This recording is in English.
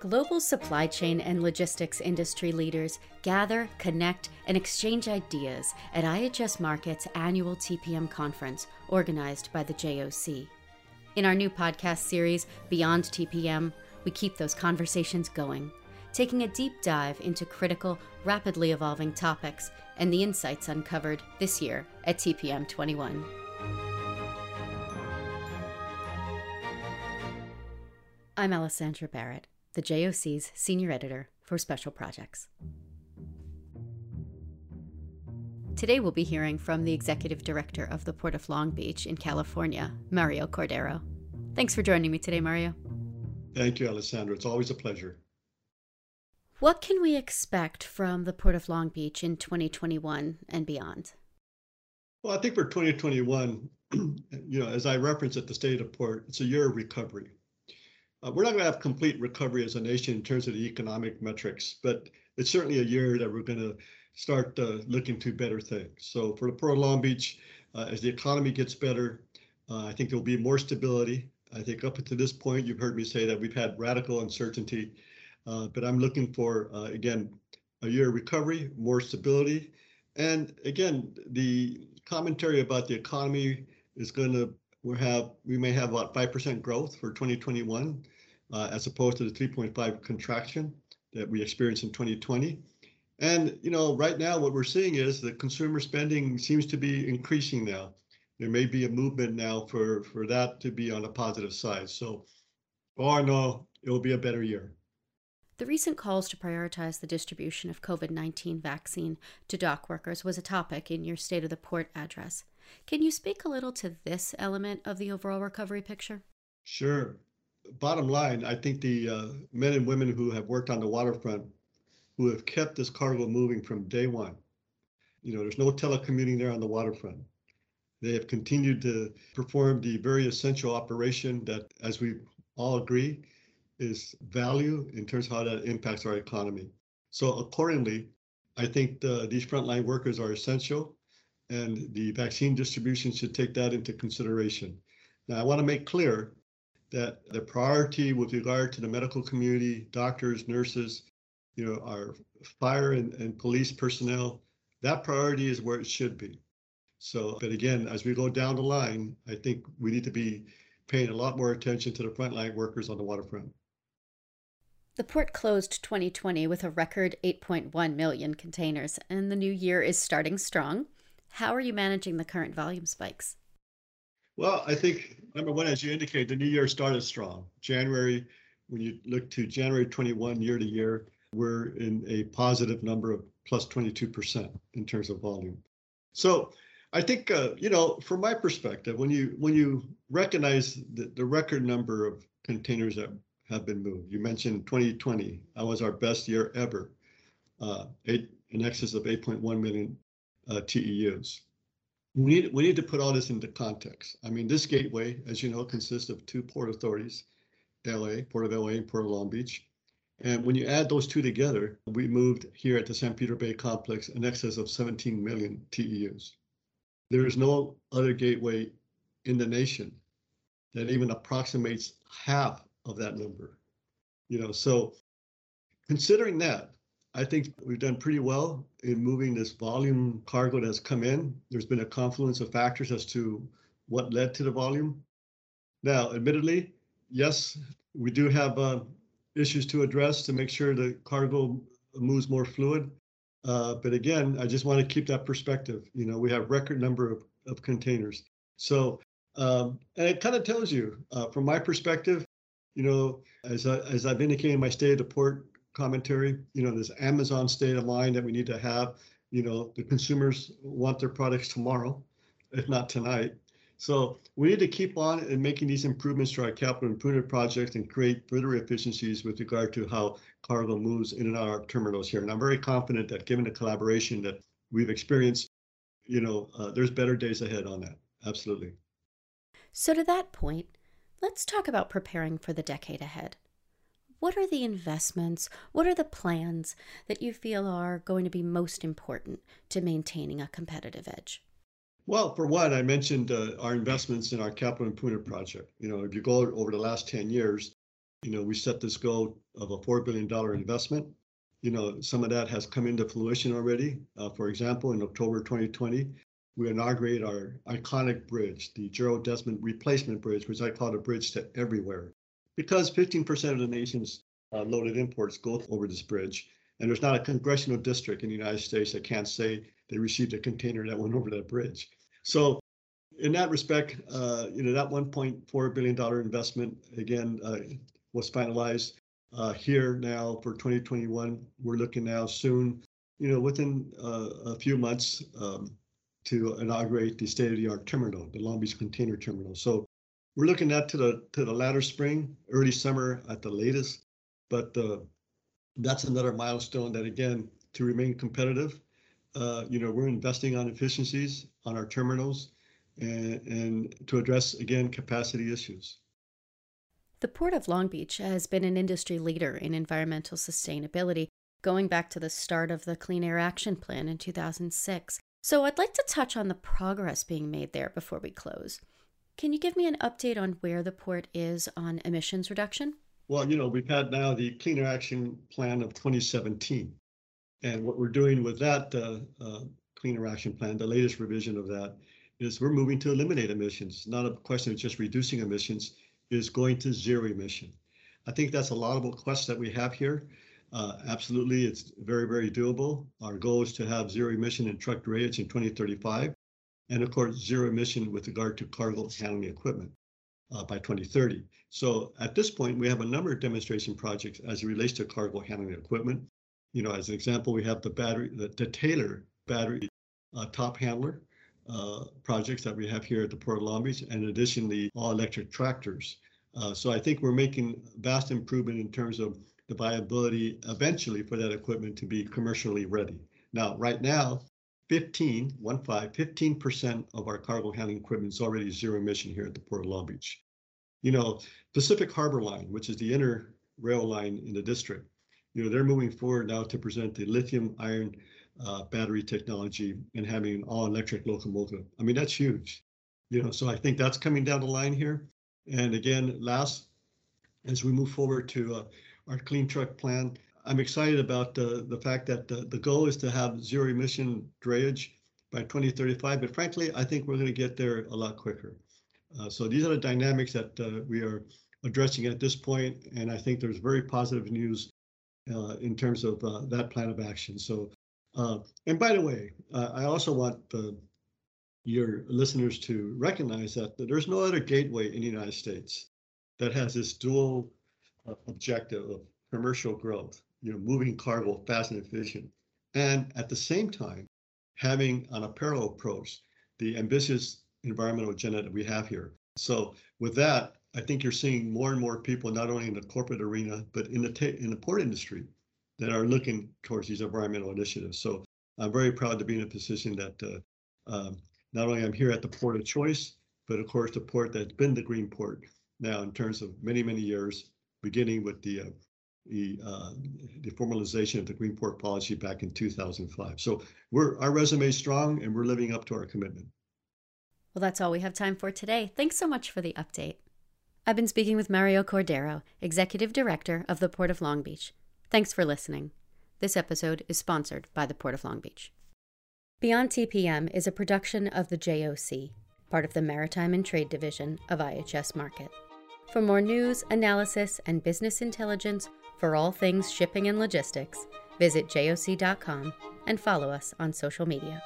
Global supply chain and logistics industry leaders gather, connect, and exchange ideas at IHS Markit's annual TPM conference organized by the JOC. In our new podcast series, Beyond TPM, we keep those conversations going, taking a deep dive into critical, rapidly evolving topics and the insights uncovered this year at TPM 21. I'm Alessandra Barrett the JOC's senior editor for special projects. Today we'll be hearing from the executive director of the Port of Long Beach in California, Mario Cordero. Thanks for joining me today, Mario. Thank you, Alessandra. It's always a pleasure. What can we expect from the Port of Long Beach in 2021 and beyond? Well, I think for 2021, you know, as I referenced at the State of Port, it's a year of recovery. Uh, we're not going to have complete recovery as a nation in terms of the economic metrics, but it's certainly a year that we're going to start uh, looking to better things. So for the Port of Long Beach, uh, as the economy gets better, uh, I think there'll be more stability. I think up to this point, you've heard me say that we've had radical uncertainty, uh, but I'm looking for, uh, again, a year of recovery, more stability. And again, the commentary about the economy is going to we have we may have about 5% growth for 2021 uh, as opposed to the 3.5 contraction that we experienced in 2020. And you know, right now what we're seeing is that consumer spending seems to be increasing now. There may be a movement now for for that to be on a positive side. So, all in all, it will be a better year. The recent calls to prioritize the distribution of COVID 19 vaccine to dock workers was a topic in your State of the Port address. Can you speak a little to this element of the overall recovery picture? Sure. Bottom line, I think the uh, men and women who have worked on the waterfront, who have kept this cargo moving from day one, you know, there's no telecommuting there on the waterfront. They have continued to perform the very essential operation that, as we all agree, is value in terms of how that impacts our economy. So accordingly, I think the, these frontline workers are essential and the vaccine distribution should take that into consideration. Now, I want to make clear that the priority with regard to the medical community, doctors, nurses, you know, our fire and, and police personnel, that priority is where it should be. So, but again, as we go down the line, I think we need to be paying a lot more attention to the frontline workers on the waterfront. The port closed 2020 with a record 8.1 million containers, and the new year is starting strong. How are you managing the current volume spikes? Well, I think number one, as you indicate, the new year started strong. January, when you look to January 21 year to year, we're in a positive number of plus 22% in terms of volume. So I think, uh, you know, from my perspective, when you when you recognize the, the record number of containers that have been moved, you mentioned 2020, that was our best year ever, uh, eight, in excess of 8.1 million uh, TEUs. We need, we need to put all this into context. I mean, this gateway, as you know, consists of two port authorities, LA, Port of LA and Port of Long Beach. And when you add those two together, we moved here at the San Pedro Bay complex in excess of 17 million TEUs. There is no other gateway in the nation that even approximates half of that number. You know, so considering that, I think we've done pretty well in moving this volume cargo that has come in. There's been a confluence of factors as to what led to the volume. Now, admittedly, yes, we do have uh, issues to address to make sure the cargo moves more fluid. Uh, but again, I just want to keep that perspective. You know, we have record number of, of containers. So, um, and it kind of tells you, uh, from my perspective, you know, as, I, as I've indicated in my state of the port commentary. You know, this Amazon state of mind that we need to have. You know, the consumers want their products tomorrow, if not tonight. So we need to keep on and making these improvements to our capital improvement projects and create further efficiencies with regard to how cargo moves in and out of our terminals here. And I'm very confident that given the collaboration that we've experienced, you know, uh, there's better days ahead on that. Absolutely. So to that point, let's talk about preparing for the decade ahead what are the investments, what are the plans that you feel are going to be most important to maintaining a competitive edge? Well, for one, I mentioned uh, our investments in our capital improvement project. You know, if you go over the last 10 years, You know, we set this goal of a $4 billion investment. You know, some of that has come into fruition already. Uh, for example, in October 2020, we inaugurated our iconic bridge, the Gerald Desmond Replacement Bridge, which I call a bridge to everywhere. Because 15% of the nation's uh, loaded imports go over this bridge, and there's not a congressional district in the United States that can't say they received a container that went over that bridge. So in that respect, uh, you know, that $1.4 billion investment, again, uh, was finalized uh, here now for 2021. We're looking now soon, you know, within uh, a few months um, to inaugurate the state-of-the-art terminal, the Long Beach Container Terminal. So we're looking at to the to the latter spring, early summer at the latest. But uh, that's another milestone that again to remain competitive. Uh, you know, we're investing on efficiencies on our terminals and, and to address again capacity issues. The Port of Long Beach has been an industry leader in environmental sustainability going back to the start of the Clean Air Action Plan in 2006. So I'd like to touch on the progress being made there before we close. Can you give me an update on where the port is on emissions reduction? Well, you know, we've had now the Clean Air Action Plan of 2017. And what we're doing with that uh, uh, Clean Air Action Plan, the latest revision of that, is we're moving to eliminate emissions. Not a question of just reducing emissions, is going to zero emission. I think that's a laudable quest that we have here. Uh, absolutely, it's very, very doable. Our goal is to have zero emission in truck drayage in 2035, and of course, zero emission with regard to cargo handling equipment uh, by 2030. So at this point, we have a number of demonstration projects as it relates to cargo handling equipment. You know, as an example, we have the battery, the, the Taylor battery uh, top handler, uh, projects that we have here at the Port of Long Beach, and additionally, all electric tractors. Uh, so I think we're making vast improvement in terms of the viability eventually for that equipment to be commercially ready. Now, right now, 15, one five, 15% of our cargo handling equipment is already zero emission here at the Port of Long Beach. You know, Pacific Harbor Line, which is the inner rail line in the district, you know, they're moving forward now to present the lithium iron uh, battery technology and having an all electric locomotive. I mean, that's huge. You know, so I think that's coming down the line here. And again, last, as we move forward to uh, our clean truck plan, I'm excited about uh, the fact that the, the goal is to have zero emission drayage by 2035. But frankly, I think we're going to get there a lot quicker. Uh, so these are the dynamics that uh, we are addressing at this point, and I think there's very positive news uh, in terms of uh, that plan of action. So uh, and by the way, uh, I also want your listeners to recognize that, that there's no other gateway in the United States that has this dual objective of commercial growth, you know, moving cargo fast and efficient, and at the same time having on a parallel approach the ambitious environmental agenda that we have here. So with that, I think you're seeing more and more people, not only in the corporate arena, but in the in the port industry, that are looking towards these environmental initiatives. So I'm very proud to be in a position that uh, um, not only I'm here at the port of choice, but of course the port that's been the green port now in terms of many, many years, beginning with the uh, the, uh, the formalization of the green port policy back in 2005. So we're our resume is strong and we're living up to our commitment. Well, that's all we have time for today. Thanks so much for the update. I've been speaking with Mario Cordero, Executive Director of the Port of Long Beach. Thanks for listening. This episode is sponsored by the Port of Long Beach. Beyond TPM is a production of the JOC, part of the Maritime and Trade Division of IHS Markit. For more news, analysis, and business intelligence for all things shipping and logistics, visit joc.com and follow us on social media.